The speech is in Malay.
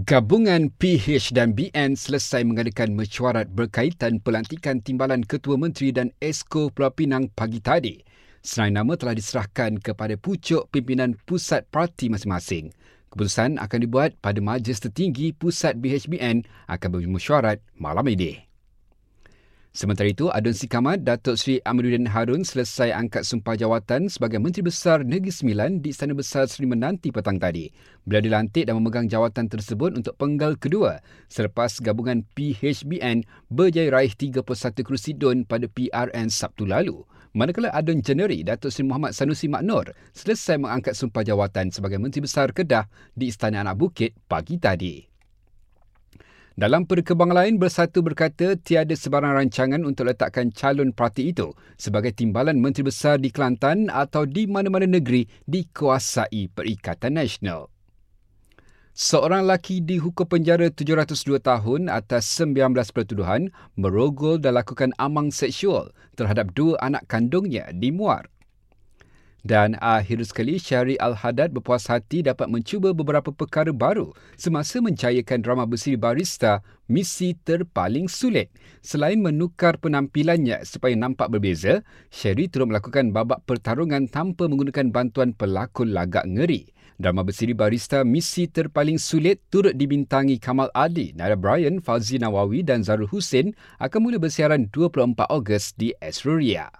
Gabungan PH dan BN selesai mengadakan mesyuarat berkaitan pelantikan Timbalan Ketua Menteri dan Esko Pulau Pinang pagi tadi. Senarai nama telah diserahkan kepada pucuk pimpinan pusat parti masing-masing. Keputusan akan dibuat pada Majlis Tertinggi Pusat BHBN akan bermesyuarat malam ini. Sementara itu, Adun Sikamat, Datuk Seri Amiruddin Harun selesai angkat sumpah jawatan sebagai Menteri Besar Negeri Sembilan di Istana Besar Seri Menanti petang tadi. Beliau dilantik dan memegang jawatan tersebut untuk penggal kedua selepas gabungan PHBN berjaya raih 31 kerusi DUN pada PRN Sabtu lalu. Manakala Adun Jeneri, Datuk Seri Muhammad Sanusi Maknur selesai mengangkat sumpah jawatan sebagai Menteri Besar Kedah di Istana Anak Bukit pagi tadi. Dalam perkembangan lain, Bersatu berkata tiada sebarang rancangan untuk letakkan calon parti itu sebagai timbalan Menteri Besar di Kelantan atau di mana-mana negeri dikuasai Perikatan Nasional. Seorang lelaki dihukum penjara 702 tahun atas 19 pertuduhan merogol dan lakukan amang seksual terhadap dua anak kandungnya di Muar. Dan akhir sekali, Syari Al-Haddad berpuas hati dapat mencuba beberapa perkara baru semasa mencayakan drama bersiri barista Misi Terpaling Sulit. Selain menukar penampilannya supaya nampak berbeza, Syari turut melakukan babak pertarungan tanpa menggunakan bantuan pelakon lagak ngeri. Drama bersiri barista Misi Terpaling Sulit turut dibintangi Kamal Adi, Nara Bryan, Fauzi Nawawi dan Zarul Hussein akan mula bersiaran 24 Ogos di Esruria.